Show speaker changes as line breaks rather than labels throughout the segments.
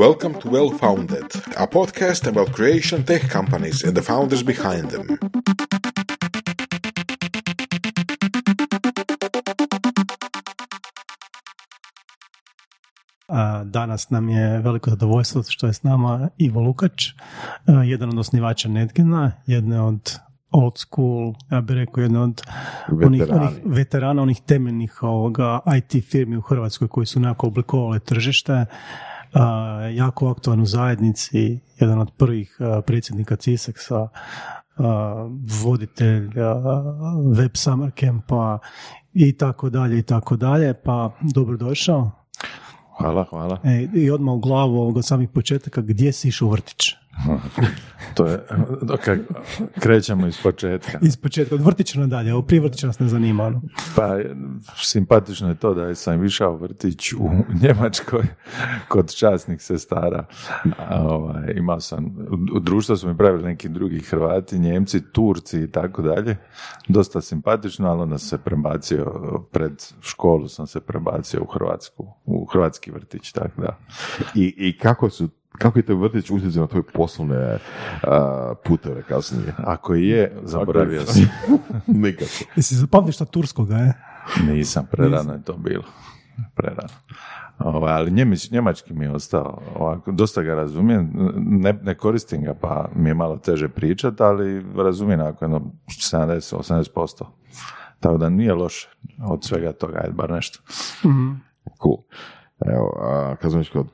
Welcome to Well Founded, a podcast about creation tech companies and the founders behind them.
Danas nam je veliko zadovoljstvo što je s nama Ivo Lukač, jedan od osnivača Netgena, jedne od old school, ja bih rekao jedno od onih, onih veterana, onih temeljnih ovoga IT firmi u Hrvatskoj koji su nekako oblikovale tržište, jako aktualno u zajednici, jedan od prvih predsjednika CISEX-a, voditelj web summer campa i tako dalje i tako dalje, pa dobrodošao.
Hvala, hvala.
E, I odmah u glavu ovoga samih početaka, gdje si išao u vrtić?
to je, dok krećemo iz početka.
Iz početka, od vrtića nadalje, ovo prije vrtića nas ne zanima. Ono.
Pa, simpatično je to da sam išao vrtić u Njemačkoj kod časnih sestara. A, ovaj, imao sam, u društvu su mi pravili neki drugi Hrvati, Njemci, Turci i tako dalje. Dosta simpatično, ali onda se prebacio, pred školu sam se prebacio u Hrvatsku, u hrvatski vrtić, tako da.
I, i kako su kako je te vrtić utjecao na tvoje poslovne uh, puteve kasnije?
Ako je, zaboravio sam.
Nikad.
Jesi zapamtiš šta turskoga, je?
Nisam, prerano je to bilo. Prerano. Ovo, ovaj, ali njemački mi je ostao, ovako, dosta ga razumijem, ne, ne koristim ga pa mi je malo teže pričati, ali razumijem ako jedno 70-80%. Tako da nije loše od svega toga, je bar nešto.
Mm-hmm. Cool. Evo, a, kad smo kod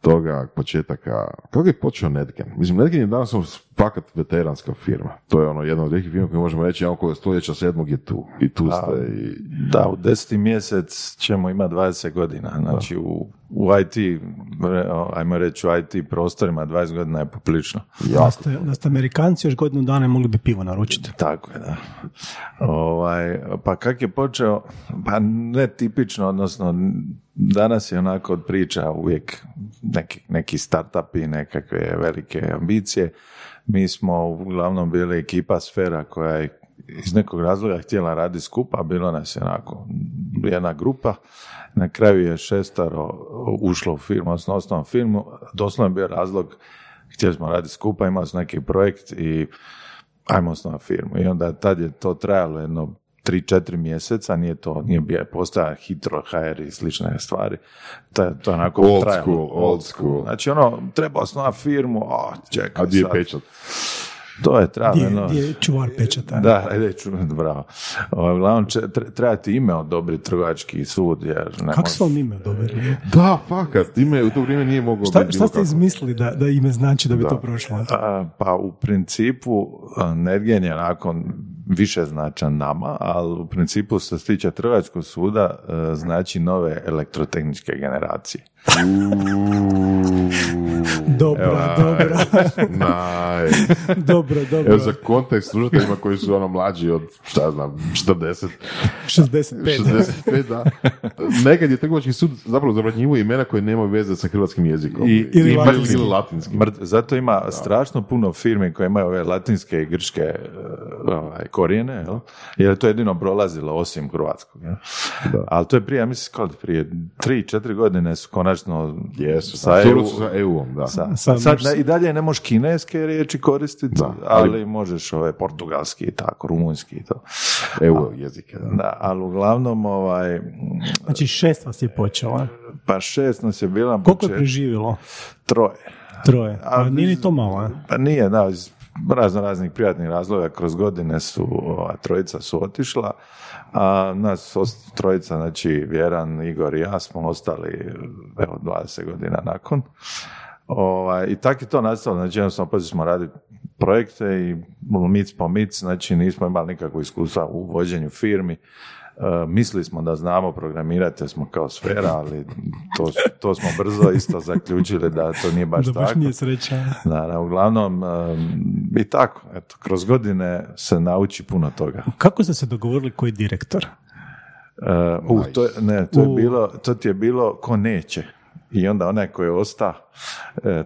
toga početaka, kako je počeo Netgen? Mislim, Netgen je danas fakat veteranska firma. To je ono jedna od nekih firma koje možemo reći, ja koje stoljeća sedmog je tu. I tu ste. I...
Da, u deseti mjesec ćemo imati 20 godina. Znači, u, u IT, ajmo reći u IT prostorima 20 godina je poprilično.
Da ste, da ste Amerikanci još godinu dana mogli bi pivo naručiti.
Tako je, da. Ovaj, pa kak je počeo? Pa ne tipično, odnosno danas je onako od priča uvijek neki, neki startupi, nekakve velike ambicije. Mi smo uglavnom bili ekipa sfera koja je iz nekog razloga htjela raditi skupa, bilo nas je onako jedna grupa, na kraju je šestaro ušlo u firmu, odnosno osnovnu firmu, doslovno je bio razlog, htjeli smo raditi skupa, imali smo neki projekt i ajmo osnovati firmu. I onda tad je to trajalo jedno tri, četiri mjeseca, nije to, nije bio, postoja hitro HR i slične stvari. To, to je onako
old School, old school.
Znači ono, treba osnovati firmu, a čekaj
A gdje je pečat?
To je trebalo.
No. Gdje je čuvar pečata?
Da, ajde, čuvar, bravo. Ovaj, uglavnom, treba ti ime odobriti trgovački sud, jer...
Ne Kako su vam ime odobrili?
Da, fakat, ime u to vrijeme nije moglo
šta,
biti.
Šta ste izmislili da, da ime znači da bi to prošlo?
pa u principu, Nergen je nakon više značan nama, ali u principu što se tiče trgovačkog suda e, znači nove elektrotehničke generacije.
Dobro, dobro. dobro, dobro.
Evo za kontekst služateljima koji su ono mlađi od, šta znam, 40.
65.
65, da. Nekad je trgovački sud zapravo zabranjivo imena koje nemaju veze sa hrvatskim jezikom.
I,
ili,
latinski.
ili latinski.
Zato ima strašno puno firme koje imaju ove latinske i grčke e, ovaj, korijene, jel? jer to jedino prolazilo osim hrvatskog. Jel? Da. Ali to je prije, ja mislim, kao prije 3-4 godine su konačno
Jesu,
sa,
EU, sa EU-om, da.
Sa, sad, I dalje ne možeš kineske riječi koristiti, da, ali, ali, možeš ove portugalski i tako, rumunjski i to.
EU jezike, da.
da. ali uglavnom ovaj...
Znači šest vas je počela?
Pa šest nas je bila...
Koliko je preživjelo?
Troje.
Troje, a nije ni to malo,
Pa nije, da, iz razno raznih prijatnih razloga kroz godine su, ova, trojica su otišla, a nas trojica, znači Vjeran, Igor i ja smo ostali evo 20 godina nakon. Ovaj, I tako je to nastalo, znači jednostavno počeli smo raditi projekte i mic po mic, znači nismo imali nikakvo iskustva u vođenju firmi. E, mislili smo da znamo programirati, smo kao sfera, ali to, to smo brzo isto zaključili da to nije baš
da
tako.
nije sreća.
Da, da, uglavnom, e, i tako, eto, kroz godine se nauči puno toga.
Kako ste se dogovorili koji direktor?
Uh, to, ne, to, je bilo, to ti je bilo ko neće. I onda onaj koji je ostao,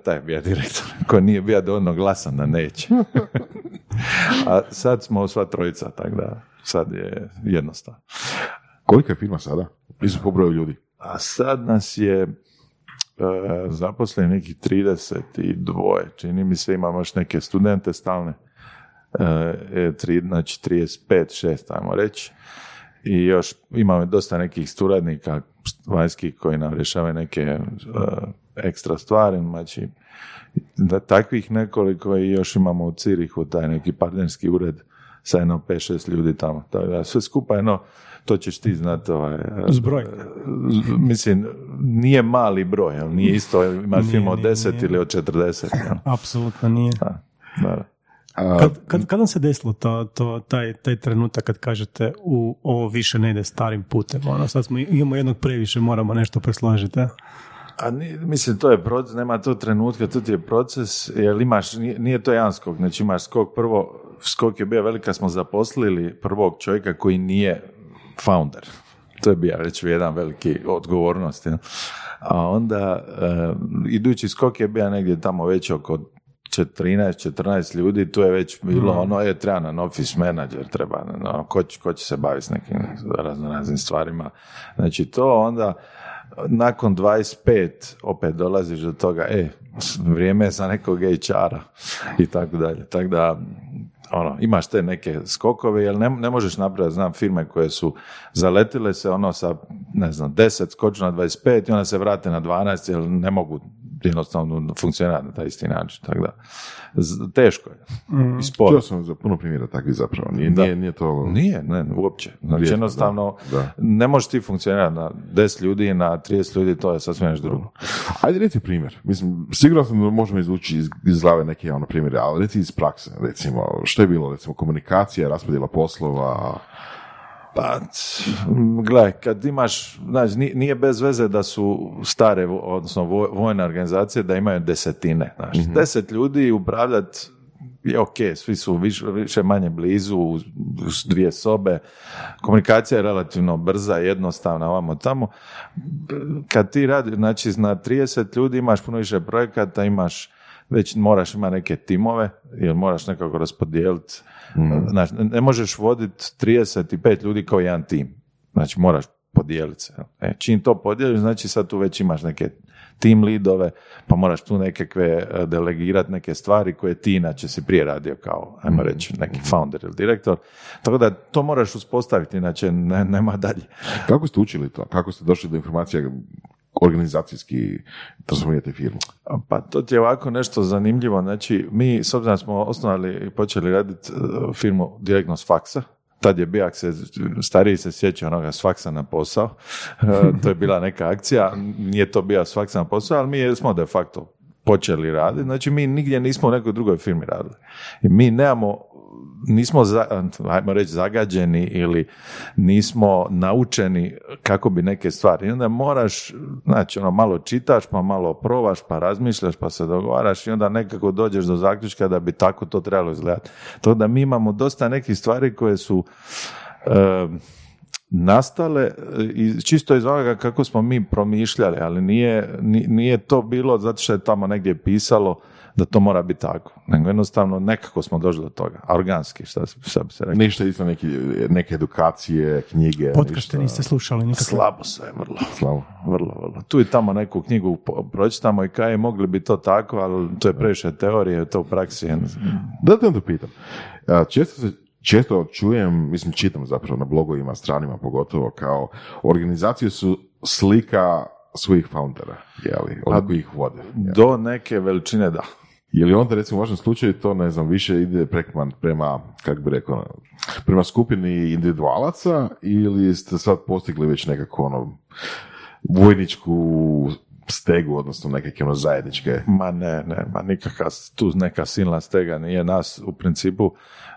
taj je bio direktor, ko nije bio dovoljno glasan da neće. A sad smo sva trojica, tako da sad je jednostavno.
Kolika je firma sada? Isu po broju ljudi?
A sad nas je e, zaposleni nekih 32, čini mi se imamo još neke studente stalne, e, tri, znači 35, 6, ajmo reći. I još imamo dosta nekih suradnika vanjskih koji nam rješavaju neke e, ekstra stvari, znači da takvih nekoliko i još imamo u Cirihu taj neki partnerski ured sa jedno 5-6 ljudi tamo. Tako da sve skupa jedno, to ćeš ti znati. Ovaj,
Zbroj.
Mislim, nije mali broj, nije isto ima film od 10 ili od 40.
Apsolutno nije.
Da, da.
Kad, kad, kad vam se desilo to, to, taj, taj trenutak kad kažete u ovo više ne ide starim putem? Ono, sad smo, imamo jednog previše, moramo nešto presložiti.
A nije, mislim, to je proces, nema to trenutka, to ti je proces, jer imaš, nije, nije to jedan skok, znači imaš skok prvo, skok je bio velika, smo zaposlili prvog čovjeka koji nije founder. To je bio reći jedan veliki odgovornost. Ja. A onda, uh, idući skok je bio negdje tamo već oko 13-14 ljudi, tu je već bilo mm. ono, je treba nam office manager, treba, no, ko, će, ko će se baviti s nekim razno raznim stvarima. Znači to onda, nakon 25 opet dolaziš do toga, e, vrijeme je za nekog HR-a i tako dalje. Tako da, ono, imaš te neke skokove, jer ne, ne možeš napraviti, znam firme koje su zaletile se ono sa, ne znam, 10 skoču na 25 i onda se vrate na 12 jer ne mogu jednostavno funkcionirati na taj isti način. Tako da, teško je. Mm. I sporo.
sam za puno primjera takvih zapravo. Nije, nije, nije to...
Nije, ne, uopće. Znači, jednostavno, ne možeš ti funkcionirati na 10 ljudi, na 30 ljudi, to je sasvim nešto drugo.
Ajde, reci primjer. Mislim, sigurno sam da možemo izvući iz, iz glave neke ono primjere, ali reci iz prakse, recimo, što je bilo, recimo, komunikacija, raspodjela poslova,
pa, gledaj, kad imaš, znači, nije bez veze da su stare, odnosno vojne organizacije da imaju desetine. Znači, mm deset ljudi upravljati je ok, svi su više, više manje blizu, uz dvije sobe, komunikacija je relativno brza, jednostavna, ovamo tamo. Kad ti radi, znači na 30 ljudi imaš puno više projekata, imaš već moraš imati neke timove, jer moraš nekako raspodijeliti. Mm. Znači, ne možeš voditi 35 ljudi kao jedan tim. Znači, moraš podijeliti se. E, čim to podijeliš, znači sad tu već imaš neke tim lidove, pa moraš tu nekakve e, delegirati neke stvari koje ti inače si prije radio kao, ajmo mm. reći, neki founder ili direktor. Tako da to moraš uspostaviti, inače ne, nema dalje.
Kako ste učili to? Kako ste došli do informacija organizacijski transformirate firmu?
Pa to ti je ovako nešto zanimljivo. Znači, mi, s obzirom smo osnovali i počeli raditi e, firmu direktno s faksa, tad je bio, se, stariji se sjeća onoga s faksa na posao, e, to je bila neka akcija, nije to bio s faksa na posao, ali mi smo de facto počeli raditi, znači mi nigdje nismo u nekoj drugoj firmi radili. I mi nemamo nismo, za, ajmo reći, zagađeni ili nismo naučeni kako bi neke stvari. I onda moraš, znači, ono, malo čitaš, pa malo provaš, pa razmišljaš, pa se dogovaraš i onda nekako dođeš do zaključka da bi tako to trebalo izgledati. To da mi imamo dosta nekih stvari koje su e, nastale čisto iz onoga kako smo mi promišljali, ali nije, nije to bilo zato što je tamo negdje pisalo da to mora biti tako. Nego jednostavno nekako smo došli do toga. Organski, šta, šta bi se rekao.
Ništa isto neki, neke edukacije, knjige.
Podcaste niste slušali nikako.
Slabo sve, vrlo.
Slabo.
Vrlo, vrlo. Tu i tamo neku knjigu pročitamo i kaj mogli bi to tako, ali to je previše teorije, to u praksi.
Da te onda pitam. Često se često čujem, mislim čitam zapravo na blogovima, stranima pogotovo, kao organizacije su slika svojih foundera, jeli, od ih vode.
Do neke veličine da.
Je li onda recimo u vašem slučaju to, ne znam, više ide prema, prema kako bi rekao, prema skupini individualaca ili ste sad postigli već nekako ono vojničku stegu, odnosno nekakve ono zajedničke?
Ma ne, ne, ma nikakva tu neka silna stega nije nas u principu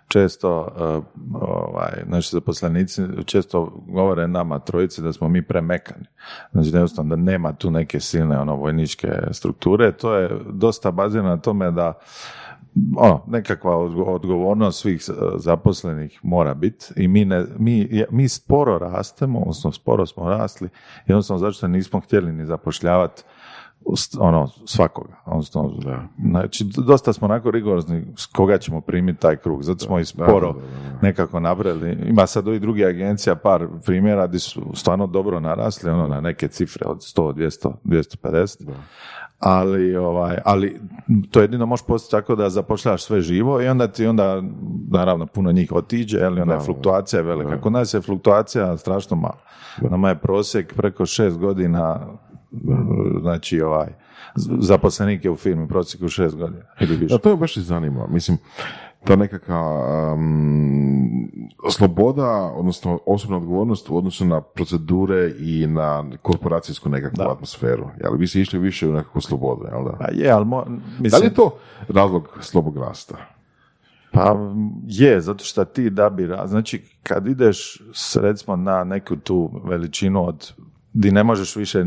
često uh, ovaj, naši zaposlenici često govore nama trojici da smo mi premekani. Znači da nema tu neke silne ono, vojničke strukture. To je dosta bazirano na tome da ono, nekakva odgovornost svih uh, zaposlenih mora biti i mi, ne, mi, mi sporo rastemo, odnosno sporo smo rasli, jednostavno zato što nismo htjeli ni zapošljavati ono, svakoga. Odnosno, znači, dosta smo onako rigorozni s koga ćemo primiti taj krug. Zato smo i sporo nekako napravili. Ima sad i drugih agencija par primjera gdje su stvarno dobro narasli, ono, na neke cifre od 100, 200, 250. Ali, ovaj, ali to jedino možeš postići tako da zapošljaš sve živo i onda ti onda, naravno, puno njih otiđe, ali onda je fluktuacija velika. Kod nas je fluktuacija strašno mala. Nama je prosjek preko šest godina znači ovaj zaposlenik je u firmi prosjeku šest godina ili više.
to je baš i zanima. Mislim, ta nekakva sloboda, odnosno osobna odgovornost u odnosu na procedure i na korporacijsku nekakvu atmosferu. Jel, vi ste išli više u nekakvu slobodu, jel da?
Pa je, ali
mislim... Da li je to razlog slobog rasta?
Pa je, zato što ti da bi, znači kad ideš recimo na neku tu veličinu od di ne možeš više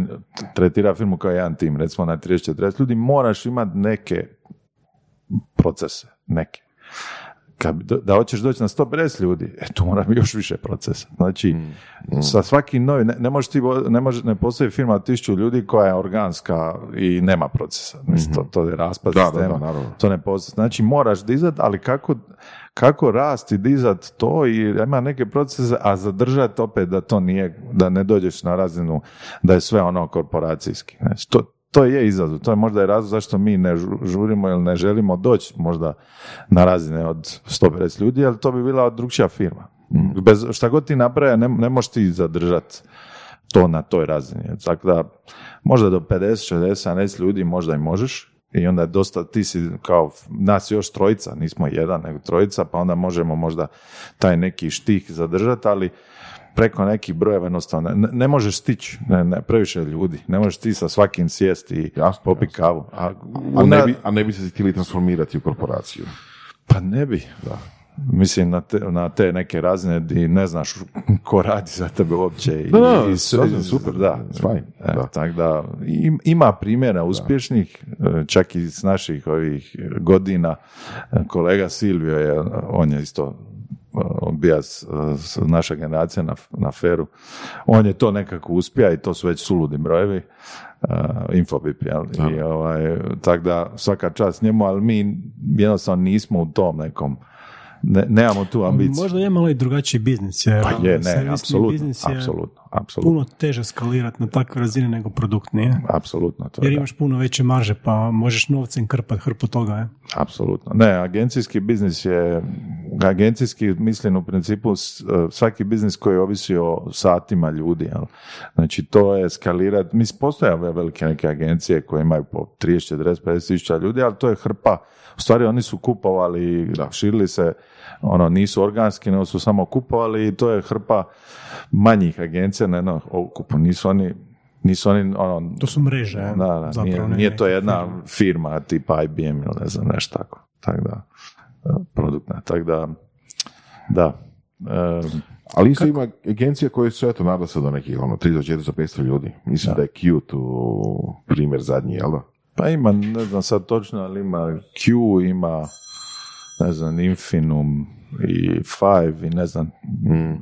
tretirati firmu kao jedan tim, recimo na 30-40 ljudi, moraš imati neke procese, neke. Kad, da hoćeš doći na 150 ljudi, e, tu mora biti još više procesa. Znači, mm, mm. sa svaki novi, ne, ne možeš ti, ne, može, ne postoji firma od tisuću ljudi koja je organska i nema procesa. Mislim, to, to je raspad da, sistema, da, to ne postoji. Znači, moraš dizati, ali kako, kako rasti, dizat to i ima neke procese, a zadržati opet da to nije, da ne dođeš na razinu da je sve ono korporacijski. Znači, to, to je izazov, to je možda i razlog zašto mi ne žurimo ili ne želimo doći možda na razine od 150 ljudi, ali to bi bila drugčija firma. Bez, šta god ti napravi, ne, ne možeš ti zadržati to na toj razini. Tako da, možda do 50, 60, 70 ljudi možda i možeš, i onda dosta, ti si kao, nas još trojica, nismo jedan, nego trojica, pa onda možemo možda taj neki štih zadržati, ali preko nekih brojeva jednostavno ne, ne možeš stići, ne, ne, previše ljudi, ne možeš ti sa svakim sjesti i popiti kavu.
A, a, ne bi, a ne bi se htjeli transformirati u korporaciju?
Pa ne bi, da. Mislim, na te, na te neke razine di ne znaš ko radi za tebe uopće. I,
da, i, super,
da. E, da. Tako da, ima primjera uspješnih, e, čak i s naših ovih godina. Kolega Silvio je, on je isto bija s, naša generacija na, na feru. On je to nekako uspija i to su već suludi brojevi. Uh, Infobip, jel? I, ovaj, tako da svaka čast njemu, ali mi jednostavno nismo u tom nekom ne, nemamo tu ambiciju.
Možda je malo i drugačiji biznis. Jer
pa je, ne, apsolutno, apsolutno, apsolutno.
Puno teže skalirati na takve razine nego produkt, nije?
Apsolutno. To
jer imaš puno veće marže, pa možeš novcem krpat hrpu toga, je?
Apsolutno. Ne, agencijski biznis je, agencijski mislim u principu svaki biznis koji ovisi o satima ljudi, jel? Znači to je skalirati, mislim postoje ove velike neke agencije koje imaju po 30, 40, 50 tisuća ljudi, ali to je hrpa u stvari oni su kupovali, da. širili se, ono, nisu organski, nego su samo kupovali i to je hrpa manjih agencija na jednom okupu. Nisu oni nisu oni, ono...
To su mreže,
da, da, nije, nije to jedna firma. firma tipa IBM ili ne znam, nešto tako. Tako da, produktna. Tako da, da.
ali isto ima agencije koje su, eto, nada se do nekih, ono, 300, 400, 500 ljudi. Mislim da, je Q tu primjer zadnji, jel da?
Pa ima, ne znam sad točno, ali ima Q, ima ne znam, Infinum i Five i ne znam, mm,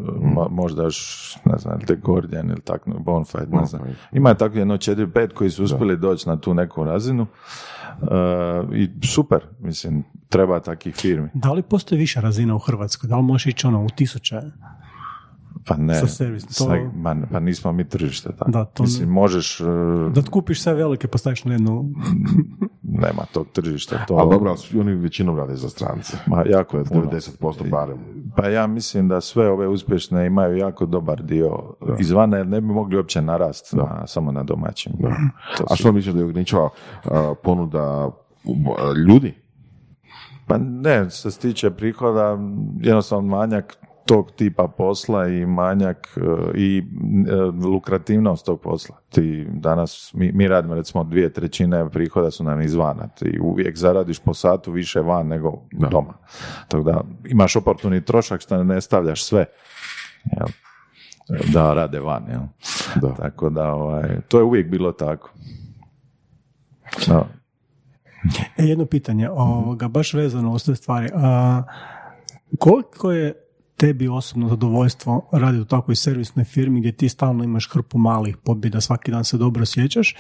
možda još, ne znam, The Gordian ili tako, Bonfire, ne znam. Ima je tako jedno četiri, pet koji su uspjeli doći na tu neku razinu uh, i super, mislim, treba takih firmi.
Da li postoji više razina u Hrvatskoj? Da li možeš ići ono u tisuće?
Pa ne,
sa servis, to...
pa nismo mi tržište tako.
Da,
to Mislim, možeš... Uh,
da kupiš sve velike, postaviš na jednu...
nema tog tržišta. To...
Ali dobro, oni većinom rade za strance.
Ma, jako je puno.
90% barem.
Pa ja mislim da sve ove uspješne imaju jako dobar dio da. izvana, jer ne bi mogli uopće narast na, samo na domaćim. Da.
A što misliš da je ograničava ponuda ljudi?
Pa ne, što se tiče prihoda, jednostavno manjak tog tipa posla i manjak e, i e, lukrativnost tog posla. Ti danas, mi, mi radimo recimo dvije trećine prihoda su nam izvana. Ti uvijek zaradiš po satu više van nego doma. Tako da imaš oportuni trošak što ne stavljaš sve. Jel? Da rade van. Jel? Da. Tako da ovaj, to je uvijek bilo tako.
Da. E, jedno pitanje, ovoga, baš vezano o te stvari. A, koliko je tebi osobno zadovoljstvo radi u takvoj servisnoj firmi gdje ti stalno imaš hrpu malih pobjeda, svaki dan se dobro sjećaš.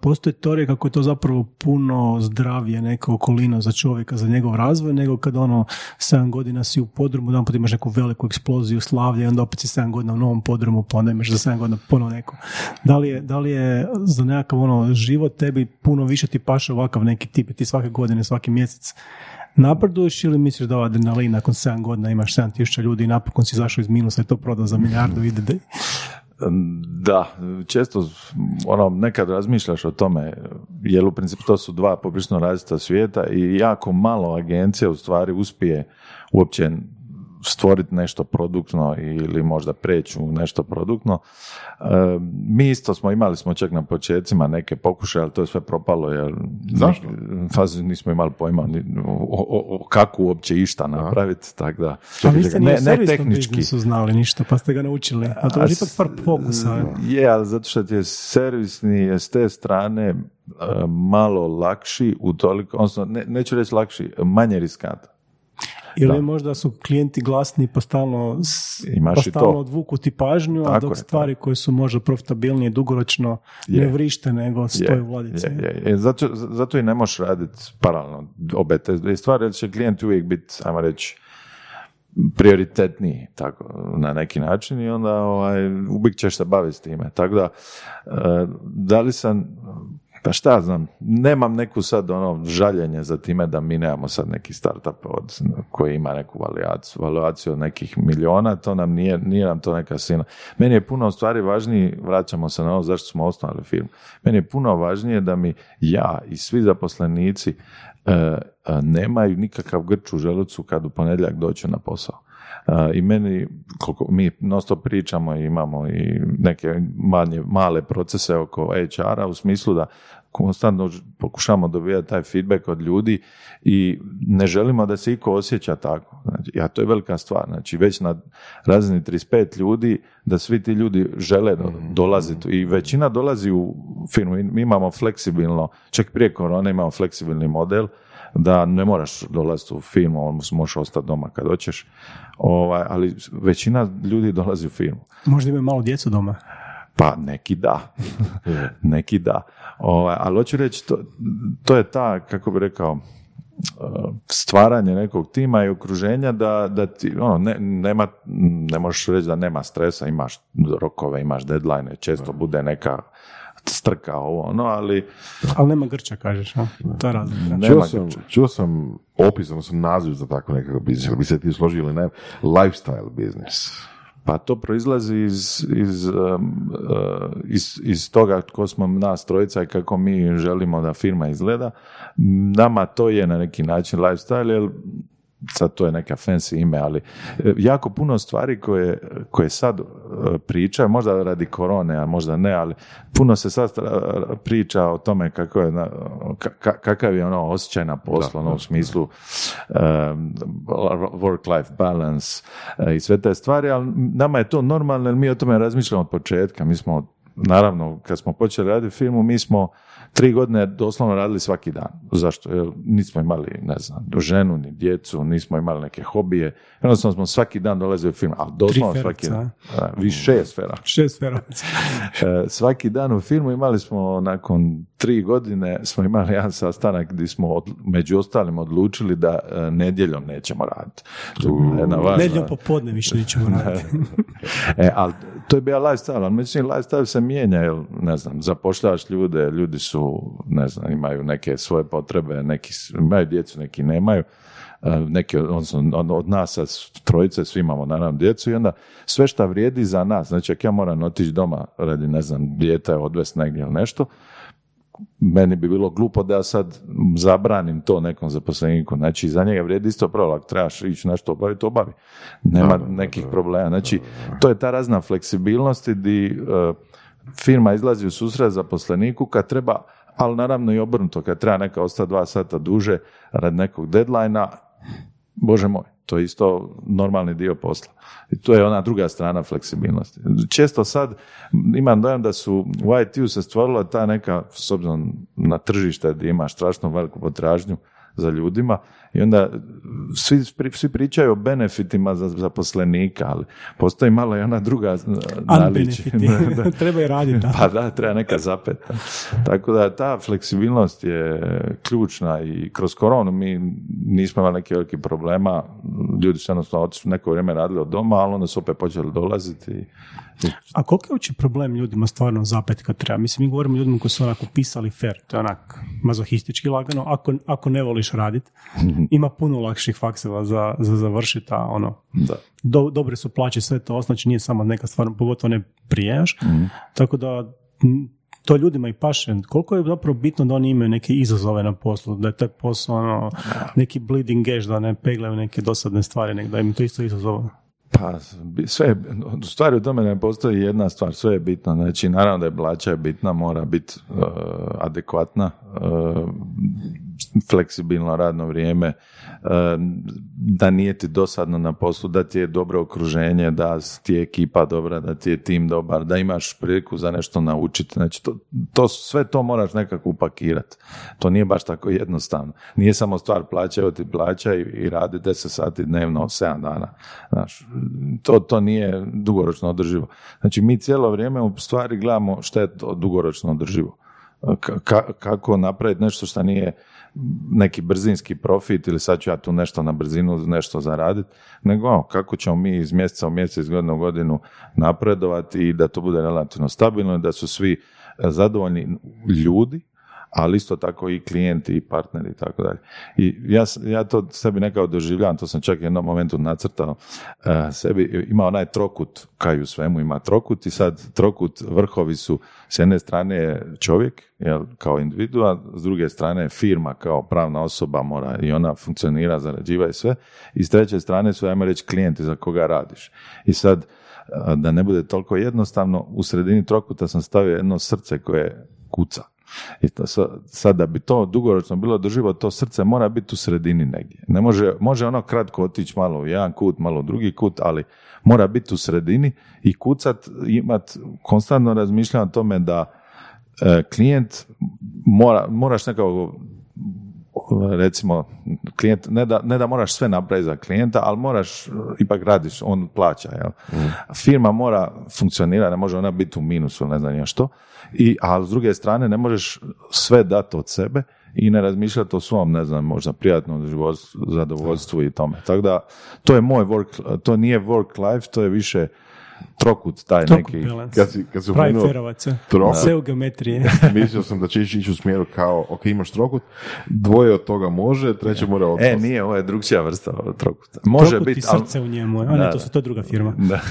Postoji teorija kako je to zapravo puno zdravije neka okolina za čovjeka, za njegov razvoj, nego kad ono 7 godina si u podrumu, put imaš neku veliku eksploziju slavlja i onda opet si 7 godina u novom podrumu, pa onda imaš za 7 godina ponovo neko. Da li je, da li je za nekakav ono život tebi puno više ti paše ovakav neki tip, ti svake godine, svaki mjesec napreduješ ili misliš da ova adrenalin nakon 7 godina imaš 7000 ljudi i napokon si izašao iz minusa i to prodao za milijardu ide da...
Da, često ono, nekad razmišljaš o tome, jer u principu to su dva poprično različita svijeta i jako malo agencija u stvari uspije uopće stvoriti nešto produktno ili možda preći u nešto produktno. E, mi isto smo imali smo čak na početcima neke pokušaje, ali to je sve propalo jer
Zašto?
nismo imali pojma o, kako uopće išta napraviti, tako da...
A niste ne, ne tehnički. su znali ništa, pa ste ga naučili. A to je ipak stvar fokusa.
Je, ali zato što je servisni je s te strane e, malo lakši u toliko, odnosno ne, neću reći lakši, manje riskantan.
Ili možda su klijenti glasni pa stalno, pa stalno odvuku ti pažnju, a dok stvari koje su možda profitabilnije dugoročno ne vrište nego stoje u vladici.
Je, Zato, zato i ne možeš raditi paralelno obe te stvari, jer će klijent uvijek biti, ajmo reći, prioritetniji tako, na neki način i onda ovaj, uvijek ćeš se baviti s time. Tako da, e, da li sam pa šta znam, nemam neku sad ono žaljenje za time da mi nemamo sad neki startup od, koji ima neku valuaciju, valuaciju od nekih miliona, to nam nije, nije nam to neka sina. Meni je puno stvari važniji, vraćamo se na ovo zašto smo osnovali firmu, meni je puno važnije da mi ja i svi zaposlenici e, e, nemaju nikakav grč u želucu kad u ponedjeljak dođu na posao. I meni, koliko mi nosto pričamo i imamo i neke manje, male procese oko HR-a u smislu da konstantno pokušamo dobijati taj feedback od ljudi i ne želimo da se iko osjeća tako. Znači, a to je velika stvar. Znači, već na razini 35 ljudi, da svi ti ljudi žele mhm. dolaziti i većina dolazi u firmu. Mi imamo fleksibilno, čak prije korone imamo fleksibilni model, da ne moraš dolaziti u firmu, možeš ostati doma kad hoćeš, ovaj, ali većina ljudi dolazi u firmu.
Možda imaju malo djecu doma?
Pa neki da, neki da. Ovaj, ali hoću reći, to, to je ta, kako bi rekao, stvaranje nekog tima i okruženja da, da ti, ono, ne, nema, ne možeš reći da nema stresa, imaš rokove, imaš deadline, često bude neka strka ovo, ono, ali...
Ali nema grča, kažeš, a? To je razlika.
Čuo sam, čuo sam opis, sam naziv za tako nekakav biznis, bi se ti složili ili ne, lifestyle biznis.
Pa to proizlazi iz, iz, um, uh, iz, iz toga tko smo nas trojica i kako mi želimo da firma izgleda. Nama to je na neki način lifestyle, jer sad to je neka fancy ime, ali e, jako puno stvari koje, koje sad e, priča, možda radi korone, a možda ne, ali puno se sad priča o tome kako je, kakav je ono osjećaj na poslu, ono u smislu um, work-life balance i sve te stvari, ali nama je to normalno jer mi o tome razmišljamo od početka. Mi smo, naravno, kad smo počeli raditi filmu, mi smo tri godine doslovno radili svaki dan. Zašto? Jer nismo imali, ne znam, ženu, ni djecu, nismo imali neke hobije. Jednostavno smo svaki dan dolazili u film, ali doslovno svaki dan. Više šest sfera.
Šest sfera.
E, svaki dan u filmu imali smo, nakon tri godine, smo imali jedan sastanak gdje smo od, među ostalim odlučili da uh, nedjeljom nećemo raditi.
Nedjeljom popodne više nećemo raditi.
e, ali to je bio lifestyle, ali mislim lifestyle se mijenja, jer, ne znam, zapošljavaš ljude, ljudi su, ne znam, imaju neke svoje potrebe, neki imaju djecu, neki nemaju, e, neki, odnosno od nas trojice svi imamo naravno djecu i onda sve što vrijedi za nas, znači ako ja moram otići doma radi, ne znam, dijete odvesti negdje ili nešto, meni bi bilo glupo da ja sad zabranim to nekom zaposleniku. Znači, za njega vrijedi isto pravilo, ako trebaš ići nešto obaviti, obavi. Nema nekih problema. Znači, to je ta razna fleksibilnosti di e, firma izlazi u susret zaposleniku kad treba, ali naravno i obrnuto, kad treba neka ostati dva sata duže radi nekog deadline bože moj, to je isto normalni dio posla. I to je ona druga strana fleksibilnosti. Često sad imam dojam da su u IT-u se stvorila ta neka, s obzirom na tržište gdje ima strašno veliku potražnju za ljudima i onda svi, svi pričaju o benefitima za zaposlenika, ali postoji malo i ona druga
naličja. treba i raditi.
Pa da, treba neka zapeta. Tako da ta fleksibilnost je ključna i kroz koronu mi nismo imali nekih velikih problema. Ljudi su jednostavno neko vrijeme radili od doma, ali onda su opet počeli dolaziti
a koliko je uopće problem ljudima stvarno zapet kad treba? Mislim, mi govorimo ljudima koji su onako pisali fair, to je onak mazohistički lagano, ako, ako ne voliš radit, ima puno lakših fakseva za, za završiti, a ono, da. Do, dobre su plaće, sve to, znači nije samo neka stvar, pogotovo ne prijejaš, mm tako da to ljudima i paše. Koliko je zapravo bitno da oni imaju neke izazove na poslu, da je taj posao ono, neki bleeding edge, da ne peglaju neke dosadne stvari, nek da im to isto izazove.
Pa, sve, u stvari u tome ne postoji jedna stvar, sve je bitno, znači naravno da je plaća je bitna, mora biti uh, adekvatna, uh, fleksibilno radno vrijeme, e, da nije ti dosadno na poslu, da ti je dobro okruženje, da ti je ekipa dobra, da ti je tim dobar, da imaš priliku za nešto naučiti. Znači, to, to, sve to moraš nekako upakirati. To nije baš tako jednostavno. Nije samo stvar plaća, evo ti plaća i, i radi 10 sati dnevno, 7 dana. Znaš, to, to nije dugoročno održivo. Znači, mi cijelo vrijeme u stvari gledamo što je to dugoročno održivo. kako napraviti nešto što nije neki brzinski profit ili sad ću ja tu nešto na brzinu nešto zaraditi, nego kako ćemo mi iz mjeseca u mjesec, iz godine u godinu napredovati i da to bude relativno stabilno i da su svi e, zadovoljni ljudi, ali isto tako i klijenti i partneri i tako dalje. I ja, ja to sebi nekako doživljavam, to sam čak jednom momentu nacrtao uh, sebi, ima onaj trokut, kaj u svemu ima trokut i sad trokut vrhovi su s jedne strane čovjek, jel, kao individua, s druge strane firma kao pravna osoba mora i ona funkcionira, zarađiva i sve, i s treće strane su, ajmo reći, klijenti za koga radiš. I sad, da ne bude toliko jednostavno, u sredini trokuta sam stavio jedno srce koje kuca. I to sad, da bi to dugoročno bilo drživo, to srce mora biti u sredini negdje. Ne može, može ono kratko otići malo u jedan kut, malo u drugi kut, ali mora biti u sredini i kucat, imat konstantno razmišljanje o tome da e, klijent mora, moraš nekako recimo, klijent, ne da, ne da moraš sve napraviti za klijenta, ali moraš, ipak radiš, on plaća, jel? Mm. Firma mora funkcionirati, ne može ona biti u minusu, ne znam ja što, i, ali s druge strane ne možeš sve dati od sebe i ne razmišljati o svom, ne znam, možda prijatnom zadovoljstvu i tome. Tako da, to je moj work, to nije work life, to je više trokut taj
trokut
neki.
Kad si, kad si Pravi trokut, sve u geometriji.
mislio sam da će ići u smjeru kao, ok, imaš trokut, dvoje od toga može, treće mora odpast.
E, nije, ovo je drugčija vrsta trokuta. Može
trokut
biti,
i srce u njemu, a ne, to su to druga firma.
Da.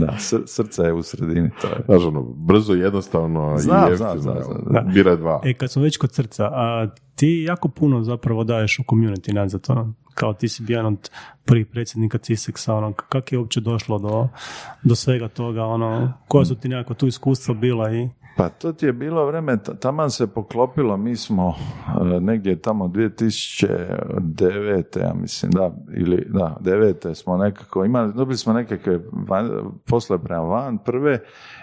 da, srce je u sredini. To je.
Znaš, ono, brzo, jednostavno
znam, i znam, znam,
znam, Bira dva.
E, kad smo već kod srca, a ti jako puno zapravo daješ u community nadzor, to kao ti si bio od prvih predsjednika CISEX-a, ono, kako je uopće došlo do, do svega toga, ono, koja su ti nekako tu iskustva bila i...
Pa to ti je bilo vreme, taman se poklopilo, mi smo e, negdje tamo 2009. ja mislim, da, ili da, 9. smo nekako imali, dobili smo nekakve posle prema van prve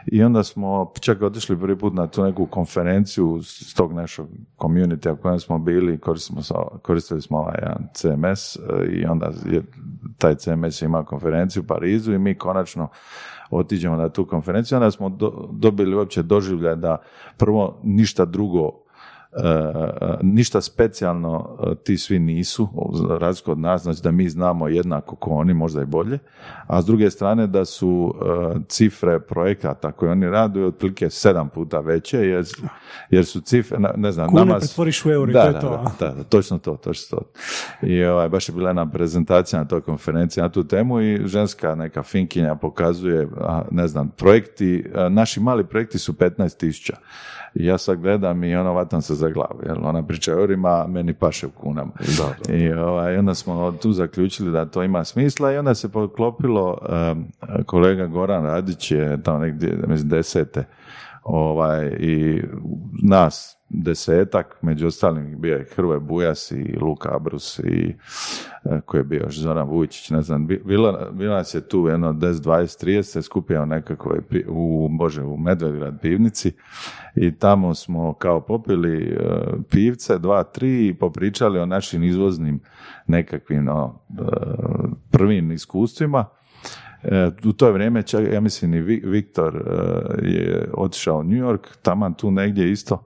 i onda smo čak otišli prvi put na tu neku konferenciju s tog našog community u kojem smo bili, koristili smo, ovaj jedan CMS e, i onda je taj CMS ima konferenciju u Parizu i mi konačno otiđemo na tu konferenciju, onda smo dobili uopće doživljaj da prvo ništa drugo ništa specijalno e, ti svi nisu, razliku od nas, znači da mi znamo jednako ko oni, možda i bolje, a s druge strane da su e, cifre projekata koje oni rade otprilike sedam puta veće, jer, jer su cifre, ne znam,
Kune nama... pretvoriš u euro,
da,
to
je to. Da, da, točno to, točno to. I ovaj, baš je bila jedna prezentacija na toj konferenciji na tu temu i ženska neka finkinja pokazuje, ne znam, projekti, naši mali projekti su 15 tisuća ja sad gledam i ono vatam se za glavu, jer ona priča o eurima, meni paše u kunama. Da, I ovaj, onda smo tu zaključili da to ima smisla i onda se poklopilo, kolega Goran Radić je tamo negdje, mislim, desete, ovaj, i nas desetak, među ostalim bio je Hrvoje Bujas i Luka Abrus i e, koji je bio još Zoran Vujčić, ne znam, bilo, bilo nas je tu jedno 10, 20, 30 se skupio nekako u, bože, u Medvedgrad pivnici i tamo smo kao popili e, pivce, dva, tri i popričali o našim izvoznim nekakvim no, e, prvim iskustvima u to vrijeme, čak, ja mislim i Viktor e, je otišao u New York, taman tu negdje isto.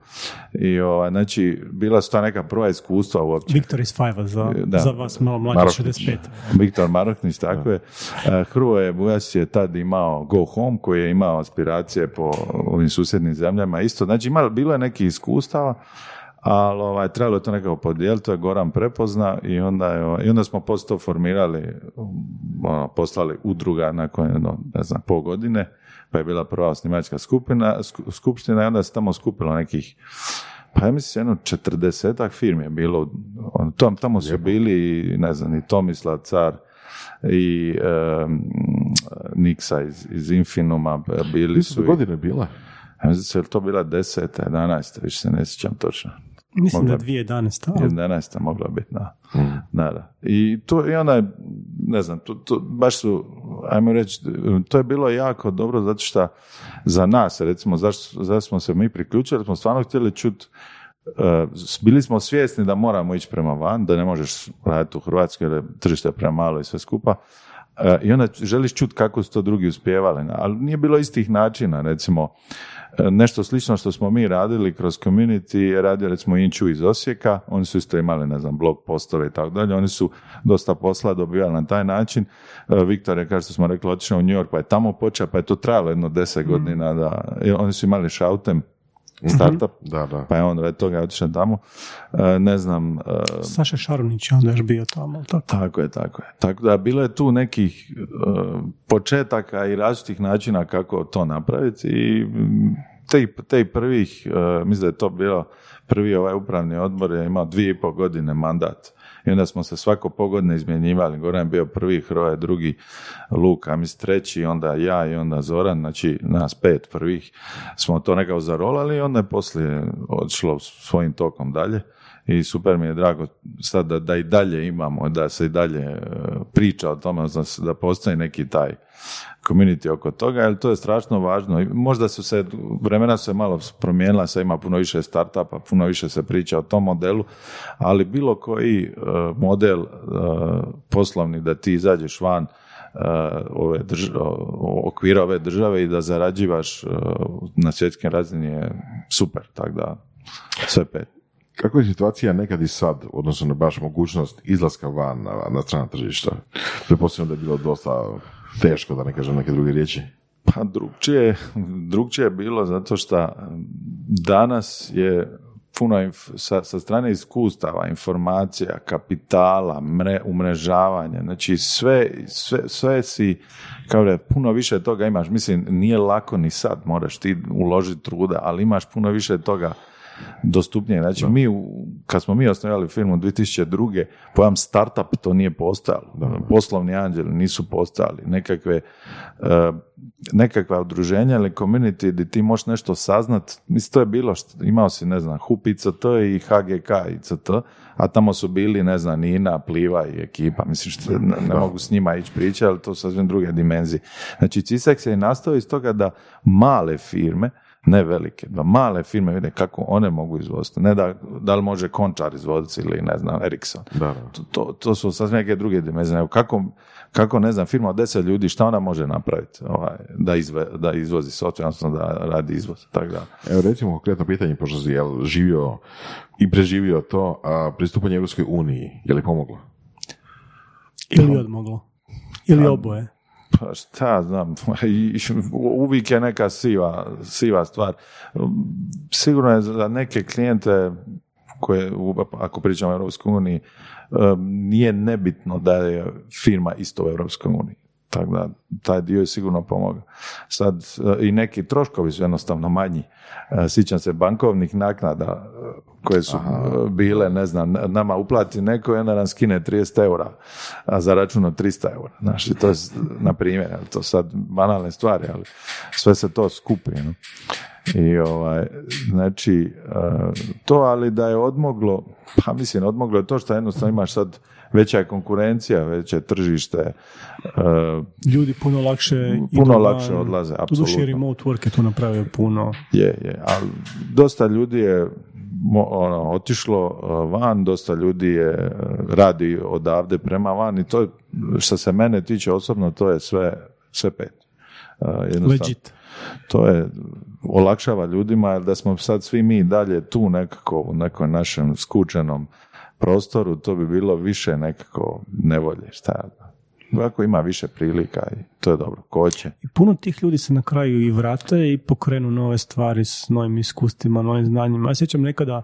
I ovaj, znači, bila su ta neka prva iskustva uopće.
Viktor iz Fajva, za, za vas malo mlađe 65.
Viktor Maroknić, tako je. E, Hrvoje Bujas je tad imao Go Home, koji je imao aspiracije po ovim susjednim zemljama isto. Znači, imalo, bilo je nekih iskustava, ali ovaj, trebalo je to nekako podijeliti, to je Goran prepozna i onda, je, i onda smo posto formirali, ono, poslali udruga nakon jedno, ne znam, pol godine, pa je bila prva snimačka skupina, skupština i onda se tamo skupilo nekih pa ja mislim jedno četrdesetak firmi je bilo, on, tam, tamo su bili ne znam, i Tomislav Car, i um, Niksa iz, iz Infinuma, bili su...
godine bila?
Ja mislim je to bila deseta, jedanajsta, više se ne sjećam točno.
Mislim mogla, da 2011.
2011. mogla biti, da. Mm. da, I, to, I onda je, ne znam, to, to, baš su, ajmo reći, to je bilo jako dobro zato što za nas, recimo, zašto, zašto smo se mi priključili, smo stvarno htjeli čuti Uh, bili smo svjesni da moramo ići prema van, da ne možeš raditi u Hrvatskoj jer je tržište premalo i sve skupa. Uh, I onda želiš čuti kako su to drugi uspjevali. Ali nije bilo istih načina. Recimo, E, nešto slično što smo mi radili kroz community je radio recimo Inču iz Osijeka, oni su isto imali, ne znam, blog postove i tako dalje, oni su dosta posla dobivali na taj način. E, Viktor je, kao što smo rekli, otišao u New York, pa je tamo počeo, pa je to trajalo jedno deset mm. godina da, oni su imali šautem, Mhm. startup,
da, da.
pa je on od toga otišao tamo. E, ne znam... E,
Saša Šarunić je onda još bio tamo.
Tako? tako je, tako je. Tako da bilo je tu nekih e, početaka i različitih načina kako to napraviti i te, te prvih, mislim da je to bilo prvi ovaj upravni odbor je imao dvije i pol godine mandat i onda smo se svako pogodne izmjenjivali. Goran je bio prvi, Hroje drugi, Luka, mislim treći, onda ja i onda Zoran, znači nas pet prvih smo to nekako zarolali i onda je poslije odšlo svojim tokom dalje i super mi je drago sad da, da i dalje imamo, da se i dalje e, priča o tome, da, da postoji neki taj community oko toga, jer to je strašno važno. Možda su se, vremena su se malo promijenila, sad ima puno više startupa, puno više se priča o tom modelu, ali bilo koji e, model e, poslovni da ti izađeš van ove okvira ove države i da zarađivaš na svjetskim razini je super, tako da sve pet.
Kako je situacija nekad i sad, odnosno na baš mogućnost izlaska van na, na strana tržišta? Pretpostavljam da je bilo dosta teško, da ne kažem neke druge riječi.
Pa drugčije, drugčije je bilo zato što danas je puno sa, sa strane iskustava, informacija, kapitala, mre, umrežavanja, znači sve, sve, sve si, kao da puno više toga imaš, mislim, nije lako ni sad, moraš ti uložiti truda, ali imaš puno više toga dostupnije. Znači, mi, kad smo mi osnovali firmu 2002. pojam startup to nije postojalo. Poslovni anđeli nisu postojali. Nekakve, uh, nekakva udruženja ili community gdje ti možeš nešto saznat. Mislim, to je bilo, što, imao si, ne znam, HUP ICT i HGK ICT, a tamo su bili, ne znam, Nina, Pliva i ekipa. Mislim, što ne, ne mogu s njima ići pričati, ali to su sasvim druge dimenzije. Znači, CISEX se je nastao iz toga da male firme, ne velike, da male firme vide kako one mogu izvoziti, ne da, da li može Končar izvoziti ili ne znam, Ericsson.
Da,
To, to, to, su sasvim neke druge dimenzije. Kako, kako, ne znam, firma od deset ljudi, šta ona može napraviti ovaj, da, izve, da izvozi software, odnosno da radi izvoz. Tako da.
Evo recimo konkretno pitanje, pošto si jel, živio i preživio to, a pristupanje Europskoj uniji, je li pomoglo?
Ili odmoglo? Ili oboje?
Pa šta znam, uvijek je neka siva, siva stvar. Sigurno je za neke klijente koje, ako pričamo o Europskoj uniji, nije nebitno da je firma isto u Europskoj uniji. Tako da, taj dio je sigurno pomogao. Sad, i neki troškovi su jednostavno manji. E, sjećam se bankovnih naknada e, koje su e, bile, ne znam, nama uplati neko i onda nam skine 30 eura, a za račun od 300 eura. Znači, to je, na primjer, to sad banalne stvari, ali sve se to skupi. No? I ovaj, znači, to ali da je odmoglo, pa mislim, odmoglo je to što jednostavno imaš sad veća je konkurencija, veće tržište.
Ljudi puno lakše
puno lakše odlaze, apsolutno.
Tu remote work je tu napravio puno.
Je, je, ali dosta ljudi je ono, otišlo van, dosta ljudi je radi odavde prema van i to je, što se mene tiče osobno, to je sve, sve pet.
Legit.
To je, olakšava ljudima jer da smo sad svi mi dalje tu nekako u nekom našem skučenom prostoru, to bi bilo više nekako nevolje, šta Ovako ima više prilika i to je dobro, ko će.
I puno tih ljudi se na kraju i vrate i pokrenu nove stvari s novim iskustvima, novim znanjima. Ja sjećam nekada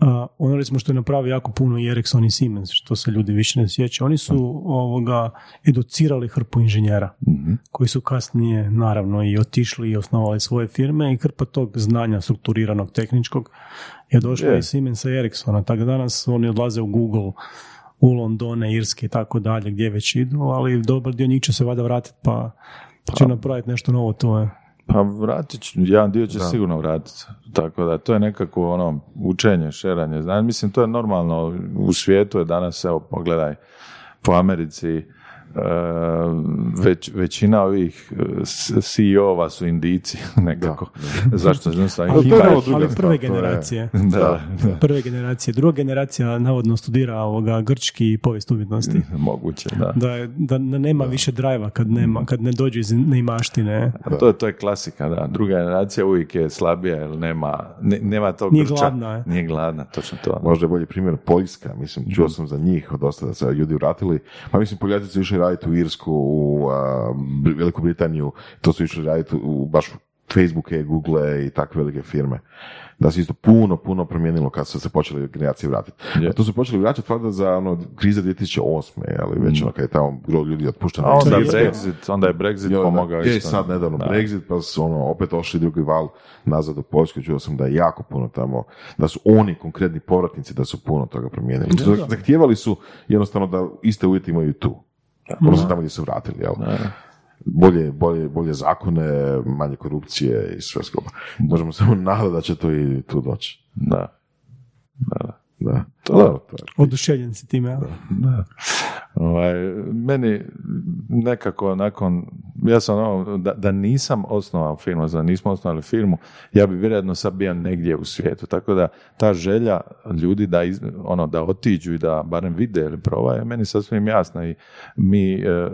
Uh, ono recimo što je napravio jako puno i Ericsson i Siemens, što se ljudi više ne sjećaju, oni su ovoga educirali hrpu inženjera, mhm. koji su kasnije naravno i otišli i osnovali svoje firme i hrpa tog znanja strukturiranog tehničkog je došla yeah. i Siemensa i Ericssona, tako danas oni odlaze u Google, u Londone, Irske i tako dalje, gdje već idu, ali dobar dio njih će se vada vratiti pa, pa će napraviti nešto novo, to je.
Pa vratit ću, jedan dio će sigurno vratiti. Tako da to je nekako ono učenje, šeranje. Znači, mislim, to je normalno. U svijetu je danas, evo, pogledaj, po Americi već, većina ovih eh, CEO-ova su indici nekako. Zašto?
ali, ali prve generacije. Da, Prve generacije. Druga generacija navodno studira ovoga grčki povijest umjetnosti.
Moguće, da.
Da, da nema više drajva kad, nema, kad ne dođu iz neimaštine.
To je, to je klasika, da. Druga generacija uvijek je slabija jer nema, ne, nema tog
Nije gladna. Je.
Nije gladna, točno to.
Možda je bolji primjer Poljska. Mislim, čuo sam za njih dosta da se ljudi vratili. Pa mislim, Poljatici više raditi u Irsku, u Veliku Britaniju, to su išli raditi u baš Facebooke, Google i takve velike firme. Da se isto puno, puno promijenilo kad su se počeli generacije vratiti. Yeah. A to su počeli vraćati valjda za ono, krize 2008. Ali već mm. ono kad je tamo gro ljudi otpušteno.
A onda je Brexit, onda je Brexit pomogao
je, isto. sad nedavno da. Brexit, pa su ono, opet ošli drugi val nazad u Poljsku, čuo sam da je jako puno tamo, da su oni konkretni povratnici, da su puno toga promijenili. Zahtijevali su jednostavno da iste uvjeti imaju tu. Odnosno tamo gdje su vratili, jel? Bolje, bolje, bolje zakone, manje korupcije i sve skupa. Možemo samo nadati da će to i tu doći.
Da. Da.
Da. To,
Oduševljen si time,
da. da. Ovaj, meni nekako nakon, ja sam ono, da, da nisam osnovao firmu, da nismo osnovali firmu, ja bi vjerojatno sad bio negdje u svijetu. Tako da ta želja ljudi da, ono, da otiđu i da barem vide ili provaje, meni sasvim jasna i mi e,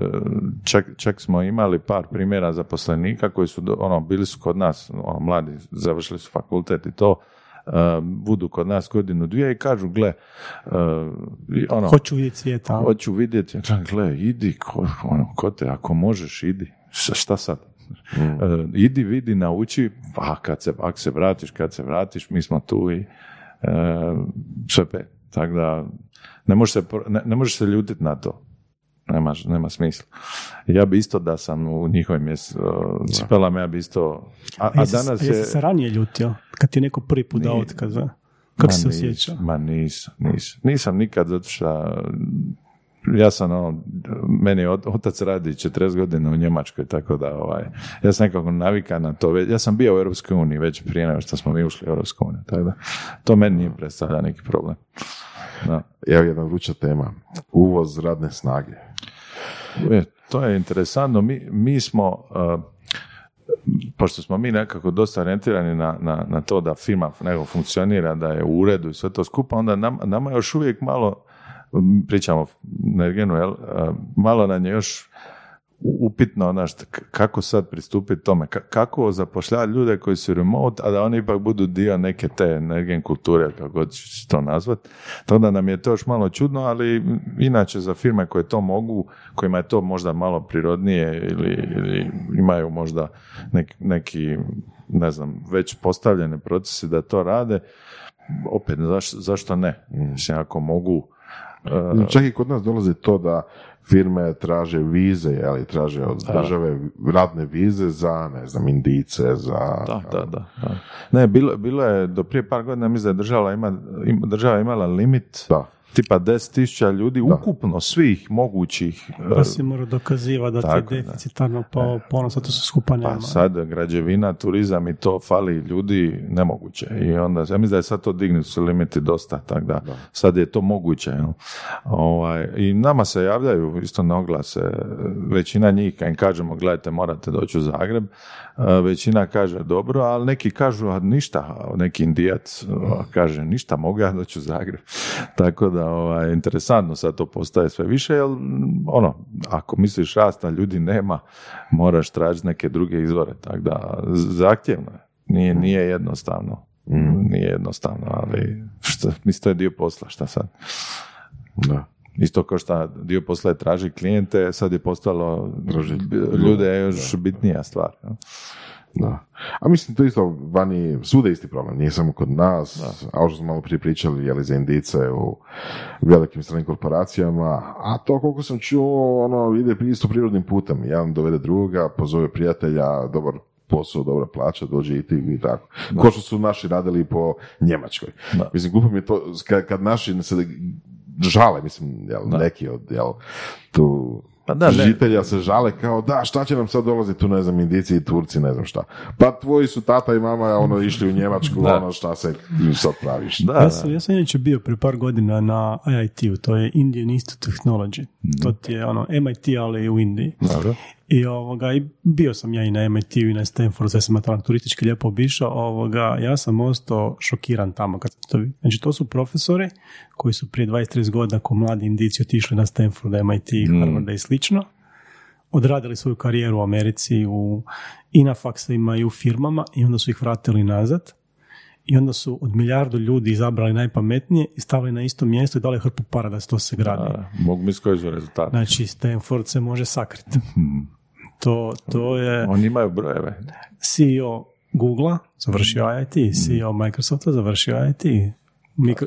čak, čak smo imali par primjera zaposlenika koji su ono, bili su kod nas, ono, mladi, završili su fakultet i to, budu kod nas godinu dvije i kažu, gle, ono,
hoću vidjeti svijeta.
Hoću vidjeti, gle, idi, ko, ono, ko te, ako možeš, idi. Šta sad? Mm. idi, vidi, nauči, pa kad se, ako se vratiš, kad se vratiš, mi smo tu i sve pet. Tako da, ne možeš se, ne, ne možeš se ljutiti na to nema, nema smisla. Ja bi isto da sam u njihovim mjes, cipelama, ja bi isto... A, a danas
je... se ranije ljutio, kad ti je neko prvi put dao otkaz, Kako se osjeća?
Ma nisam, nisam. Nisam nikad, zato što ja sam ono, meni otac radi 40 godina u Njemačkoj, tako da ovaj, ja sam nekako navikan na to. Ja sam bio u Europskoj uniji već prije nego što smo mi ušli u Europsku uniju, tako da to meni nije predstavlja neki problem. Da.
Evo jedna vruća tema. Uvoz radne snage.
E, to je interesantno. Mi, mi smo, uh, pošto smo mi nekako dosta orijentirani na, na, na to da firma nego funkcionira, da je u uredu i sve to skupa, onda nam, nama još uvijek malo, pričamo o Nergenu, jel, malo nam je još upitno znaš, kako sad pristupiti tome, kako zapošljavati ljude koji su remote, a da oni ipak budu dio neke te energijen kulture, kako god će to nazvat. To da nam je to još malo čudno, ali inače za firme koje to mogu, kojima je to možda malo prirodnije ili, ili imaju možda neki, neki, ne znam, već postavljene procese da to rade, opet, zašto ne? Mislim, ako mogu
Čak i kod nas dolazi to da firme traže vize, ali traže od države radne vize za, ne znam, indice, za...
Da, da, da. Ne, bilo, bilo je do prije par godina, mislim da je država, ima, država imala limit
da.
Tipa 10.000 ljudi ukupno svih mogućih
pa si mora dokazivati da ti je deficitarno pa ponosno to su skupa nema.
Pa sad građevina, turizam i to fali ljudi nemoguće. I onda ja mislim da je sad to dignuti su limiti dosta tako da, sad je to moguće ovaj, i nama se javljaju isto na oglase većina njih kad im kažemo gledajte morate doći u Zagreb većina kaže dobro ali neki kažu a ništa neki indijac kaže ništa mogu ja doći u Zagreb tako da ovaj, interesantno sad to postaje sve više, jer ono, ako misliš rasta ljudi nema, moraš tražiti neke druge izvore, tako da zahtjevno je, nije, nije jednostavno. Mm. Nije jednostavno, ali što, mislim, to je dio posla, šta sad? Da. Isto kao što dio posla je traži klijente, sad je postalo ljude još bitnija stvar.
Da. A mislim, to isto vani, svuda isti problem, nije samo kod nas, a ovo što smo malo prije pričali, jeli za indice u velikim stranim korporacijama, a to koliko sam čuo, ono, ide isto prirodnim putem, jedan dovede druga, pozove prijatelja, dobar posao, dobra plaća, dođe i ti i tako. Ko što su naši radili po Njemačkoj. Mislim, glupo mi je to, kad, kad naši se žale, mislim, jel, neki od, jel, tu pa da, žitelja se žale kao da šta će nam sad dolaziti tu ne znam Indici i Turci ne znam šta. Pa tvoji su tata i mama ono išli u Njemačku ono šta se sad praviš.
Da, ja sam, ja sam inače bio prije par godina na IIT-u, to je Indian Institute of Technology. mm To ti je ono MIT ali u Indiji. Dobro. I, ovoga, i bio sam ja i na MIT i na Stanfordu, sve sam tamo turistički lijepo obišao, ovoga, ja sam ostao šokiran tamo kad to. Znači to su profesori koji su prije 23 godina kao mladi indici otišli na Stanford, MIT, mm. Harvard i slično, odradili svoju karijeru u Americi u, i na faksima i u firmama i onda su ih vratili nazad i onda su od milijardu ljudi izabrali najpametnije i stavili na isto mjesto i dali hrpu para da se to se gradi.
mogu mi koji su rezultati.
Znači, Stanford se može sakriti. Hmm. To, to je...
Oni imaju brojeve.
CEO Google završio hmm. CEO Microsofta završio IIT, Mikro,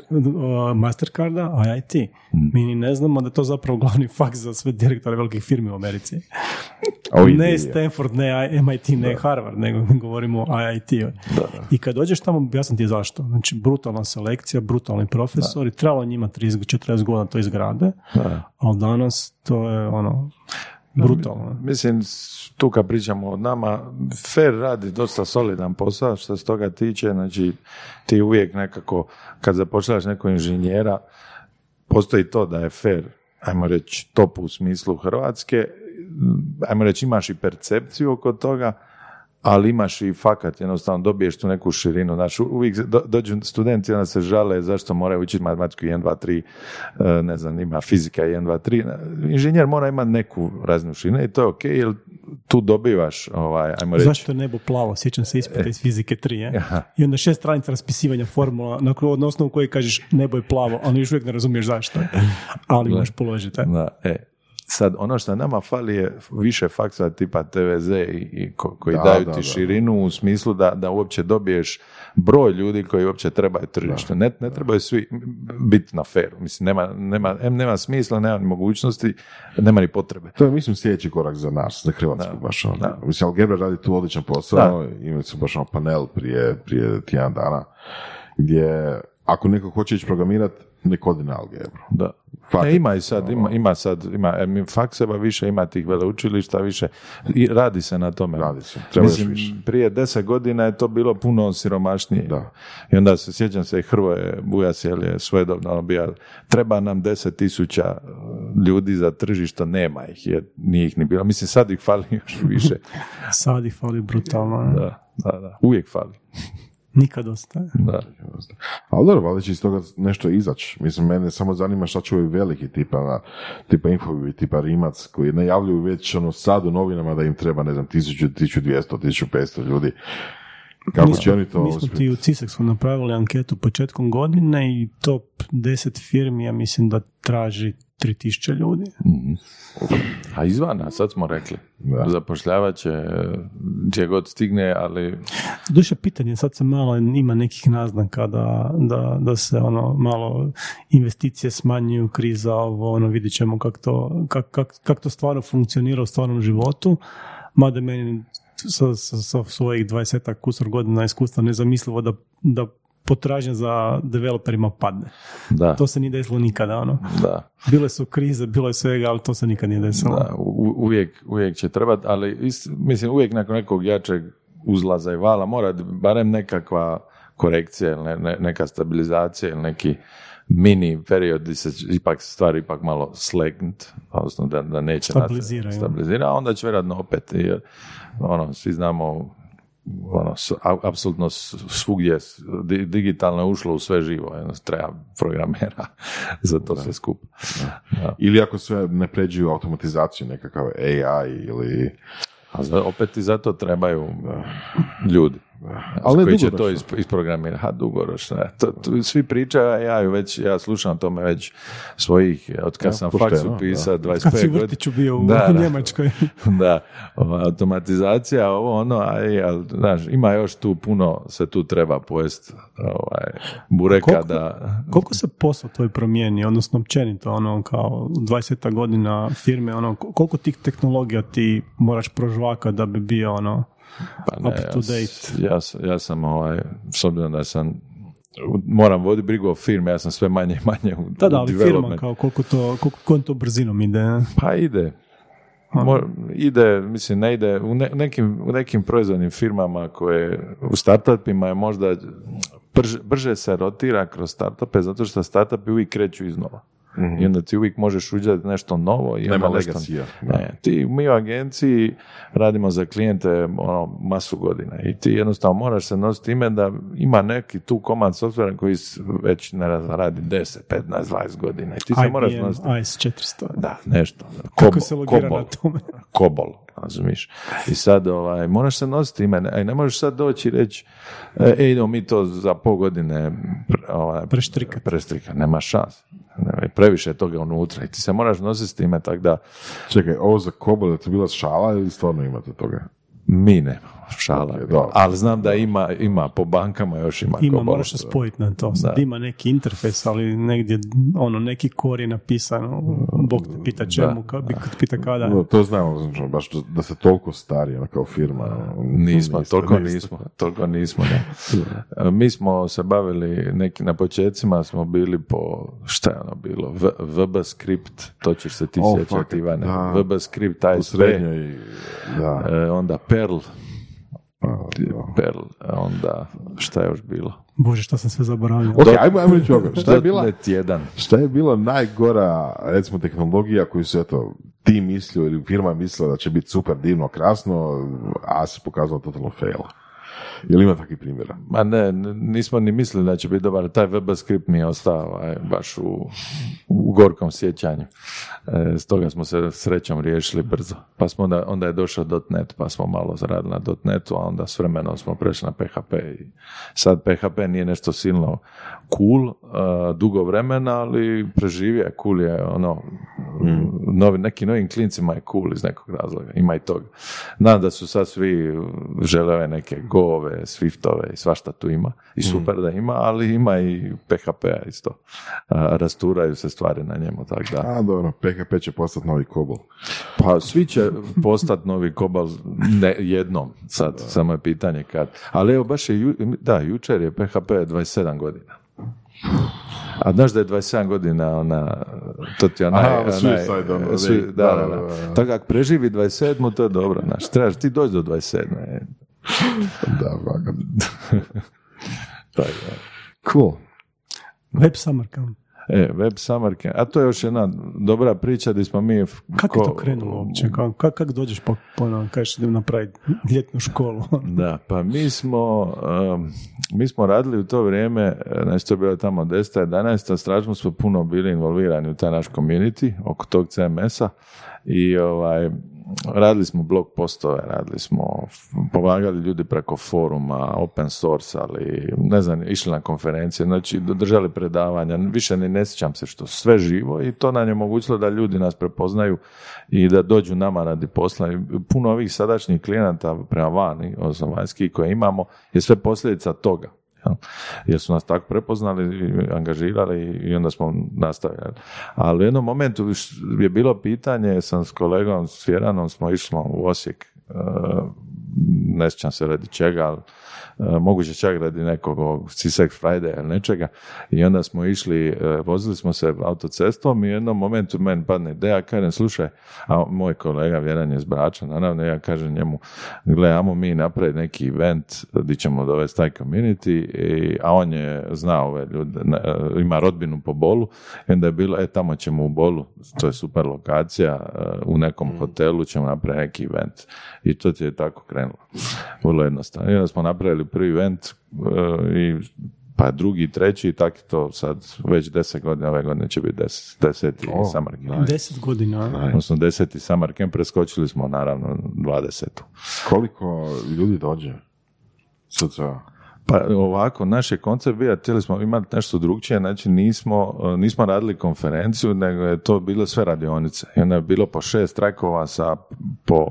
Mastercarda, IIT. Hmm. Mi ni ne znamo da je to zapravo glavni faks za sve direktore velikih firmi u Americi. ne Stanford, ne MIT, ne Harvard, nego govorimo o IIT. I kad dođeš tamo, objasnim ti zašto. Znači, brutalna selekcija, brutalni profesori, trebalo njima 30-40 godina to izgrade, ali danas to je ono, brutalno.
Mislim, tu kad pričamo o nama, Fair radi dosta solidan posao što se toga tiče, znači ti uvijek nekako, kad zapošljaš nekog inženjera, postoji to da je Fair, ajmo reći, top u smislu Hrvatske, ajmo reći, imaš i percepciju oko toga, ali imaš i fakat, jednostavno dobiješ tu neku širinu. Znači, uvijek dođu studenti, onda se žale zašto moraju učiti matematiku 1, 2, 3, ne znam, ima fizika 1, 2, 3. Inženjer mora imati neku raznu širinu i to je ok, jer tu dobivaš, ovaj, ajmo reći...
Zašto nebo plavo? Sjećam se ispita iz fizike 3, je? I onda šest stranica raspisivanja formula na, na osnovu koje kažeš nebo je plavo, ali još uvijek ne razumiješ zašto. Ali možeš položiti.
Da, e, Sad, ono što nama fali je više faktora tipa TVZ i, koji daju ti širinu u smislu da, da uopće dobiješ broj ljudi koji uopće trebaju tržište. Ne, ne trebaju svi biti na feru. Mislim, nema, nema, nema smisla, nema ni mogućnosti, nema ni potrebe.
To je, mislim, sljedeći korak za nas, za Hrvatsku baš. Ono. Mislim, Algebra radi tu odličan posao. Imali su baš ono panel prije, prije tjedan dana gdje ako neko hoće ići programirati, ne kodi na algebru.
Da. E, ima i sad, ima, ima sad, ima fakseva više, ima tih veleučilišta više, i radi se na tome.
Radi se, treba Mislim, više.
Prije deset godina je to bilo puno siromašnije. Da. I onda se, sjećam se, Hrvoje Bujas je svojedobno ono bio, treba nam deset tisuća ljudi za tržište, nema ih, je, nije ih ni bilo. Mislim, sad ih fali još više.
sad ih fali brutalno.
Da, da, da, uvijek fali.
Nikad ostaje.
Da.
Ali dobro, valjda će iz toga nešto izaći. Mislim, mene samo zanima šta će ovi veliki tipa, tipa Infovi, tipa Rimac, koji najavljuju već ono sad u novinama da im treba, ne znam, 1000, 1200, 1500 ljudi. Kako mi će oni to
Mi smo ti u CISEX napravili anketu početkom godine i top 10 firmi, ja mislim da traži 3000 ljudi. Mm-hmm.
A izvana, sad smo rekli. Da. Zapošljavat će gdje god stigne, ali...
Duše pitanje, sad se malo ima nekih naznaka da, da, da se ono malo investicije smanjuju, kriza, ovo, ono, vidit ćemo kako to, kak, kak, kak to stvarno funkcionira u stvarnom životu. Mada meni sa, sa, sa svojih 20 kusor godina iskustva nezamislivo da, da potražnja za developerima padne.
Da.
To se nije desilo nikada, ono.
Da.
Bile su krize, bilo je svega, ali to se nikad nije desilo.
Da, uvijek, uvijek će trebati, ali mislim uvijek nakon nekog jačeg uzlaza i vala mora barem nekakva korekcija ili ne, neka stabilizacija ili neki mini period gdje se ipak stvari ipak malo slegnut, odnosno da, da neće
stabilizira,
onda će vjerojatno opet, jer ono, svi znamo ono, apsolutno svugdje digitalno ušlo u sve živo, treba programera za to sve skupa.
Ili ako sve ne pređuju automatizaciju, nekakav AI ili...
A opet i zato trebaju ljudi. Ali koji će to isprogramirati? Ha, dugoročno. To, to, svi pričaju, ja već, ja slušam tome već svojih, od kad ja, sam faksu pisao 25 godina. Kad
si bio u, da, Njemačkoj.
da, automatizacija, ovo ono, aj, ali, znaš, ima još tu puno, se tu treba pojest ovaj, bureka koliko, da...
Koliko se posao tvoj promijeni, odnosno općenito, ono, kao 20 godina firme, ono, koliko tih tehnologija ti moraš prožvaka da bi bio, ono,
pa ne, Ja, ja, sam, ovaj, s obzirom da sam moram voditi brigu o firme, ja sam sve manje i manje u
Da, da, ali firma, kao koliko to, koliko, to brzinom ide?
Pa ide. ide, mislim, ne ide, u, nekim, u nekim proizvodnim firmama koje u startupima je možda brže, brže se rotira kroz startupe zato što startupi uvijek kreću iznova. Mm-hmm. I onda ti uvijek možeš uđati nešto novo. I
Nema
nešto, ne, ti, mi u agenciji radimo za klijente ono, masu godina i ti jednostavno moraš se nositi time da ima neki tu komad softvera koji već ne radi 10, 15, 20 godina. I ti se
IBM,
moraš nositi.
AS400.
Da, nešto.
Kako se logira kobol, na tome?
Kobol, razumiješ. I sad ovaj, moraš se nositi time. Ne, ne možeš sad doći i reći e, idemo mi to za pol godine ovaj,
preštrika.
Preštrika, nema šans previše toga unutra i ti se moraš nositi s time, tako da...
Čekaj, ovo za Kobol je to bila šala ili stvarno imate toga?
Mi ne šala. ali znam da ima, ima po bankama još ima.
Ima, moraš se spojiti na to. Ima neki interfejs, ali negdje ono, neki kor je napisano, Bog te pita čemu, ka, pita kada.
No, to znamo, znači, baš da se toliko stari ono, kao firma.
Ono, nismo, toliko nismo, toliko nismo. Ne. Mi smo se bavili, neki na početcima smo bili po, šta je ono bilo, v, VB script, to ćeš se ti oh, sjećati Ivane, VB script, ASP,
da.
E, onda Perl, Perl, onda šta je još bilo?
Bože, što sam sve zaboravio.
Ok, ajmo, ajmo reći Šta je bila,
jedan.
šta je bila najgora, recimo, tehnologija koju su, eto, ti mislio ili firma mislila da će biti super divno, krasno, a se pokazalo totalno fail? Jel ima takvih primjera?
Ma ne, nismo ni mislili da će biti dobar. Taj web script mi je ostao aj, baš u, u gorkom sjećanju. E, stoga smo se srećom riješili brzo. Pa smo onda, onda je došao .NET, pa smo malo zaradili na .NET-u, a onda s vremenom smo prešli na PHP. I sad PHP nije nešto silno cool, uh, dugo vremena, ali preživije, cool je ono, mm. novi, neki novim klincima je cool iz nekog razloga, ima i toga. Znam da su sad svi žele neke Go-ove, Swift-ove i svašta tu ima i mm. super da ima, ali ima i PHP-a isto. Uh, rasturaju se stvari na njemu, tako da.
A, dobro, PHP će postati novi Cobol.
Pa svi će postati novi Cobol ne, jednom, sad, samo je pitanje kad. Ali evo, baš je, da, jučer je PHP 27 godina. A znaš da je 27 godina ona, to ti onaj,
Aha, suicide,
ono, svi, da, da, da, Tako ako preživi 27, to je dobro, znaš, trebaš ti doći do 27.
da, vaga.
cool.
Web summer camp.
E, web summer camp. A to je još jedna dobra priča gdje smo mi...
Kako je to krenulo uopće? Kako kak, dođeš po, po ono, kažeš da napraviti ljetnu školu?
da, pa mi smo, um, mi smo radili u to vrijeme, znači to je bilo tamo 10. 11. strašno smo puno bili involvirani u taj naš community oko tog CMS-a i ovaj, radili smo blog postove, radili smo, pomagali ljudi preko foruma, open source, ali ne znam, išli na konferencije, znači držali predavanja, više ni ne sjećam se što, sve živo i to nam je omogućilo da ljudi nas prepoznaju i da dođu nama radi posla. I puno ovih sadašnjih klijenata prema vani, odnosno vanjskih koje imamo, je sve posljedica toga. Jer su nas tako prepoznali, angažirali i onda smo nastavili. Ali u jednom momentu je bilo pitanje, sam s kolegom, s Fjeranom smo išli u Osijek ne sjećam se radi čega, ali E, moguće čak radi nekog C-Sex Friday ili nečega i onda smo išli, e, vozili smo se autocestom i u jednom momentu meni padne ideja, kažem, slušaj, a moj kolega Vjeran je iz Brača, naravno, ja kažem njemu, gledamo mi napraviti neki event gdje ćemo dovesti taj community, i, a on je znao ove ljude, e, ima rodbinu po Bolu, i onda je bilo, e, tamo ćemo u Bolu, to je super lokacija, u nekom mm. hotelu ćemo napraviti neki event. I to ti je tako krenulo. Vrlo jednostavno. I onda smo napravili prvi event uh, i pa drugi, treći i tako to sad već deset godina, ove godine će biti deset, deseti oh, Summer Camp.
Deset godina?
Nice. Odnosno deseti Summer Camp, preskočili smo naravno dvadesetu.
Koliko ljudi dođe? Sad
Pa ovako, naš je koncept bio, htjeli smo imati nešto drugčije, znači nismo, nismo radili konferenciju, nego je to bilo sve radionice. I onda je bilo po šest trakova sa po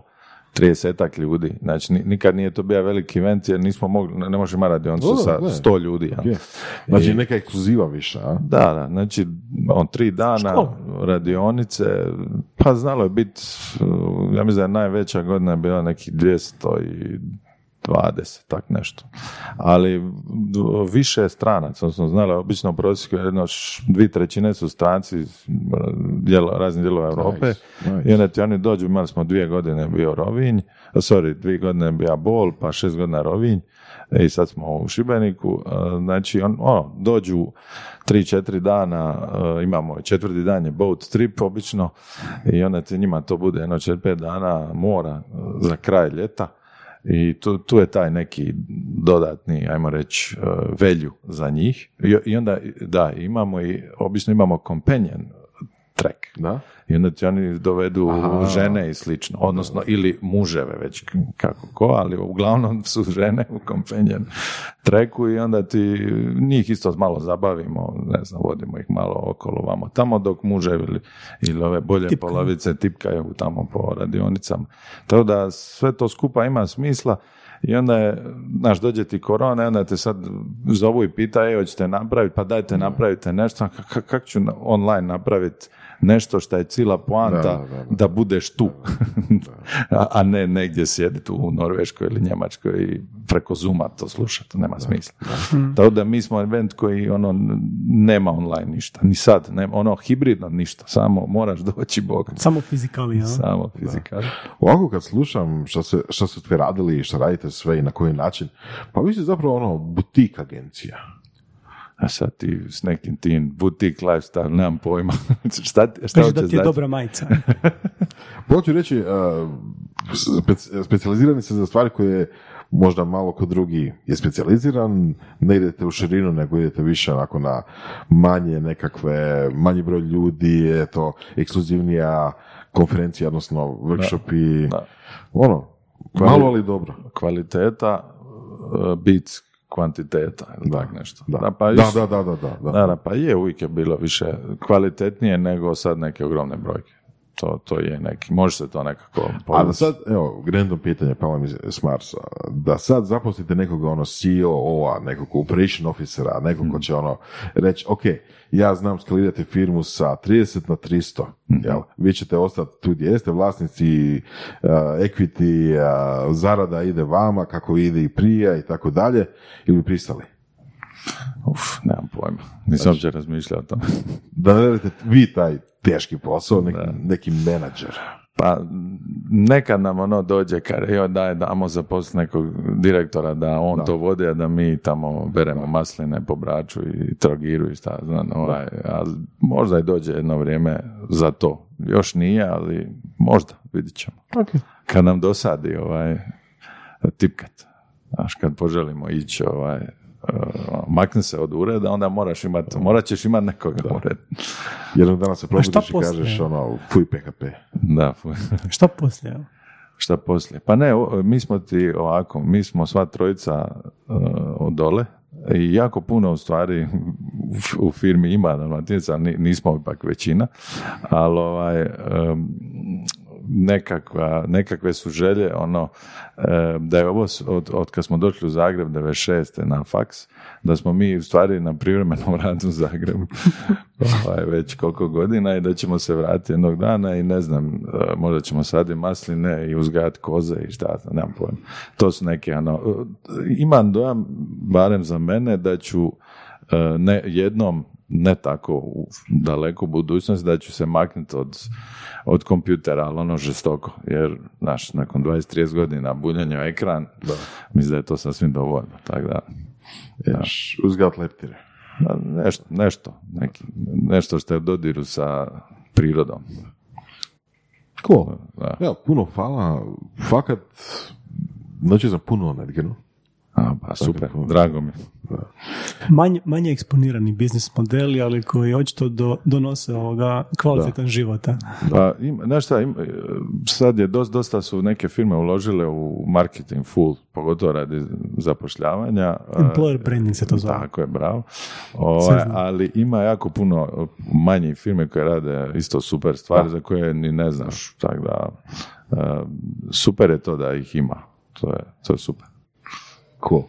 tridesetak ljudi. Znači, nikad nije to bio veliki event jer nismo mogli, ne možemo radionicu sa sto ljudi. Ja.
Znači, neka ekskluziva više, a?
Da, da, znači, on tri dana radionice, pa znalo je biti, ja mislim da je najveća godina bila nekih 200 i 20, tak nešto. Ali više stranaca, odnosno znala, obično u prosjeku jedno dvije trećine su stranci djelo, raznih dijelova Europe. i onda ti oni dođu, imali smo dvije godine bio Rovinj, sorry, dvije godine bio Bol, pa šest godina Rovinj. I sad smo u Šibeniku, znači on, ono, dođu tri, četiri dana, imamo četvrti dan je boat trip obično i onda ti njima to bude jedno četiri, pet dana mora za kraj ljeta i tu, tu je taj neki dodatni, ajmo reći, e, velju za njih. I, I onda, da, imamo i, obično imamo companion track.
Da?
I onda ti oni dovedu žene i slično, odnosno ili muževe već kako ko, ali uglavnom su žene u companion treku i onda ti njih isto malo zabavimo, ne znam, vodimo ih malo okolo vamo tamo dok muževi ili, ili ove bolje polovice tipkaju tamo po radionicama. Tako da sve to skupa ima smisla i onda je, znaš, dođe ti korona onda te sad zovu i pita, e, hoćete napraviti, pa dajte napravite nešto, kako ću online napraviti nešto što je cijela poanta da, budeš tu, a ne negdje sjediti u Norveškoj ili Njemačkoj i preko Zuma to slušati, nema smisla. Tako da mi smo event koji ono nema online ništa, ni sad, nema, ono hibridno ništa, samo moraš doći Bog.
Samo fizikali, ja?
Samo fizikali.
Ovako kad slušam što, se, što ste radili i što radite sve i na koji način, pa vi ste zapravo ono butik agencija
a sad ti s nekim tim butik lifestyle, nemam pojma. šta,
šta Kaži da ti je dobra majica.
Hoću reći, uh, specijalizirani se za stvari koje možda malo kod drugi je specijaliziran, ne idete u širinu, nego idete više onako na manje nekakve, manji broj ljudi, eto, ekskluzivnija konferencija, odnosno workshopi, da, ono, malo ali dobro.
Kvaliteta, uh, beats kvantiteta ili tak nešto.
Da. Da, pa da, da, da, da,
da, pa je uvijek je bilo više kvalitetnije nego sad neke ogromne brojke. To, to je neki, može se to nekako
A da sad, evo, random pitanje, pa mi s Marsa, da sad zaposlite nekoga ono CEO-a, nekog operation officera, nekog ko hmm. će ono reći, ok, ja znam skalirati firmu sa 30 na 300, mm jel? vi ćete ostati tu gdje jeste, vlasnici, uh, equity, uh, zarada ide vama, kako ide i prije i tako dalje, ili pristali?
Uf, nemam pojma. Nisam uopće razmišljao o tome.
da ne radite vi taj teški posao, neki, neki menadžer.
Pa nekad nam ono dođe kar joj daj damo zaposliti nekog direktora da on to vodi, a da mi tamo beremo masline po braču i trogiru i šta znam, ovaj, ali možda i dođe jedno vrijeme za to. Još nije, ali možda, vidit ćemo. Okay. Kad nam dosadi ovaj tipkat, znaš, kad poželimo ići ovaj, makni se od ureda, onda moraš imati, morat ćeš imati nekoga da. ured.
Jednog dana se probudiš i kažeš ono, fuj PHP.
Da, fuj.
šta poslije?
Šta poslije? Pa ne, mi smo ti ovako, mi smo sva trojica uh, od dole i jako puno u stvari u, firmi ima dalmatinaca, nismo ipak većina, ali ovaj, um, nekakva, nekakve su želje, ono, e, da je ovo od, od kad smo došli u Zagreb 96. na faks, da smo mi u stvari na privremenom radu u Zagrebu ovaj, već koliko godina i da ćemo se vratiti jednog dana i ne znam, e, možda ćemo saditi masline i uzgajati koze i šta, nemam pojma. To su neke, ono, imam dojam, barem za mene, da ću ne jednom ne tako u daleku budućnost da ću se maknuti od, od kompjutera, ali ono žestoko, jer, znaš, nakon 20-30 godina buljenja ekran, da. mislim da je to sasvim dovoljno, tako da...
Ješ uzgat leptire.
Nešto, nešto, neki, nešto što je u dodiru sa prirodom.
Cool. Da. Ja, puno hvala. Fakat, znači sam puno energijno.
A, pa super, drago mi.
Manje, manje eksponirani biznis modeli, ali koji očito do, donose ovoga kvalitetan da. života.
Pa, ima, znaš šta, sad je dosta, dosta su neke firme uložile u marketing full, pogotovo radi zapošljavanja.
Employer branding se to zove.
Tako je, bravo. O, ovaj, ali ima jako puno manjih firme koje rade isto super stvari za koje ni ne znaš. Tako da, super je to da ih ima. To je, to je super.
Cool.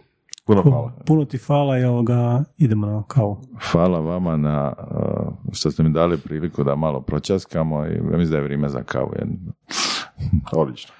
Puno hvala.
Puno ti hvala i ovoga, idemo na kavu.
Hvala vama na uh, što ste mi dali priliku da malo pročaskamo i mislim da je vrijeme za kavu.
Odlično.